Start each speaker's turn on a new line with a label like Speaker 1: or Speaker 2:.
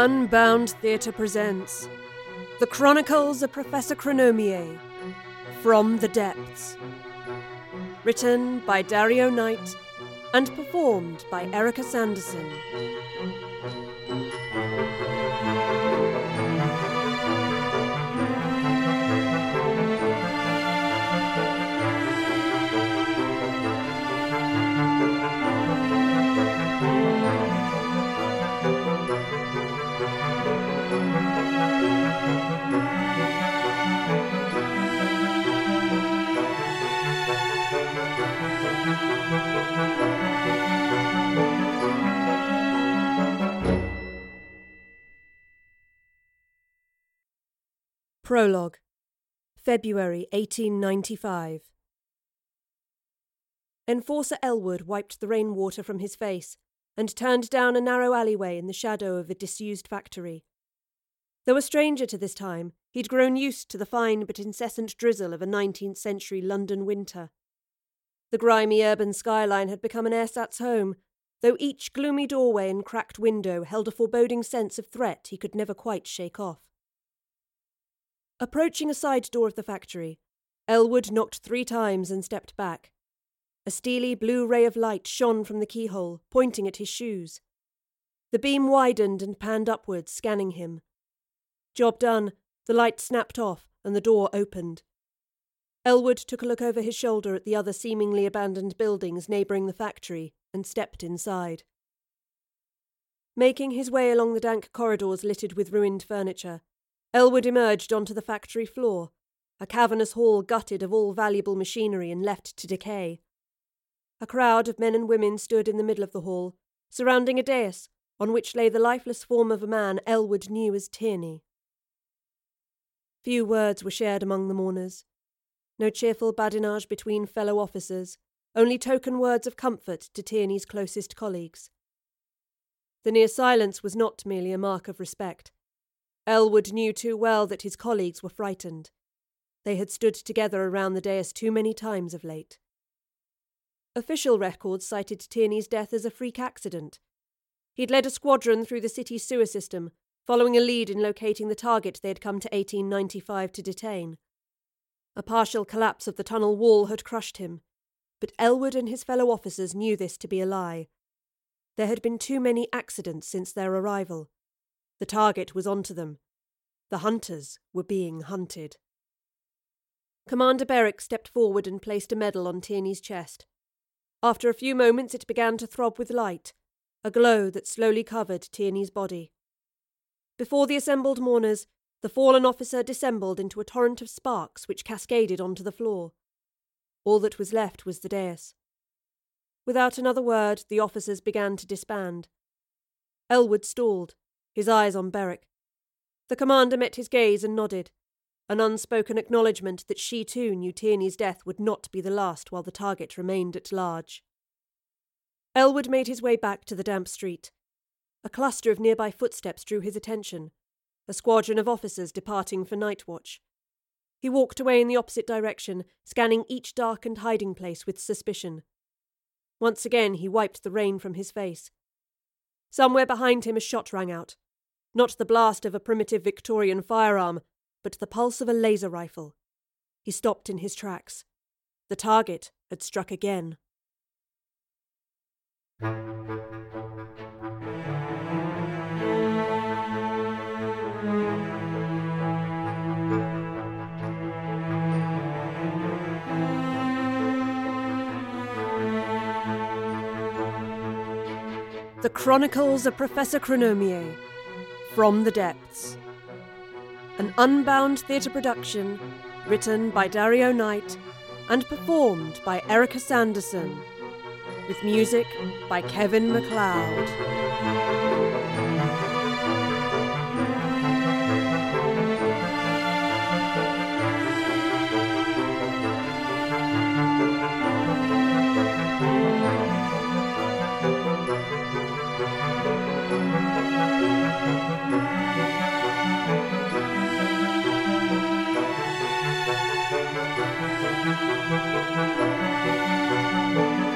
Speaker 1: Unbound Theatre presents The Chronicles of Professor Chronomier From the Depths. Written by Dario Knight and performed by Erica Sanderson. Prologue February 1895 Enforcer Elwood wiped the rainwater from his face and turned down a narrow alleyway in the shadow of a disused factory. Though a stranger to this time, he'd grown used to the fine but incessant drizzle of a 19th century London winter. The grimy urban skyline had become an ersatz home, though each gloomy doorway and cracked window held a foreboding sense of threat he could never quite shake off. Approaching a side door of the factory, Elwood knocked three times and stepped back. A steely blue ray of light shone from the keyhole, pointing at his shoes. The beam widened and panned upwards, scanning him. Job done, the light snapped off and the door opened. Elwood took a look over his shoulder at the other seemingly abandoned buildings neighbouring the factory and stepped inside. Making his way along the dank corridors littered with ruined furniture, Elwood emerged onto the factory floor, a cavernous hall gutted of all valuable machinery and left to decay. A crowd of men and women stood in the middle of the hall, surrounding a dais on which lay the lifeless form of a man Elwood knew as Tierney. Few words were shared among the mourners. No cheerful badinage between fellow officers, only token words of comfort to Tierney's closest colleagues. The near silence was not merely a mark of respect. Elwood knew too well that his colleagues were frightened. They had stood together around the dais too many times of late. Official records cited Tierney's death as a freak accident. He'd led a squadron through the city's sewer system, following a lead in locating the target they had come to 1895 to detain. A partial collapse of the tunnel wall had crushed him, but Elwood and his fellow officers knew this to be a lie. There had been too many accidents since their arrival. The target was onto them. The hunters were being hunted. Commander Berwick stepped forward and placed a medal on Tierney's chest. After a few moments, it began to throb with light, a glow that slowly covered Tierney's body. Before the assembled mourners, the fallen officer dissembled into a torrent of sparks which cascaded onto the floor. All that was left was the dais. Without another word, the officers began to disband. Elwood stalled, his eyes on Berwick. The commander met his gaze and nodded, an unspoken acknowledgement that she too knew Tierney's death would not be the last while the target remained at large. Elwood made his way back to the damp street. A cluster of nearby footsteps drew his attention, a squadron of officers departing for night watch. He walked away in the opposite direction, scanning each darkened hiding place with suspicion. Once again he wiped the rain from his face. Somewhere behind him a shot rang out, not the blast of a primitive Victorian firearm, but the pulse of a laser rifle. He stopped in his tracks. The target had struck again. The Chronicles of Professor Chronomier from the Depths. An unbound theatre production written by Dario Knight and performed by Erica Sanderson, with music by Kevin MacLeod. Thank you.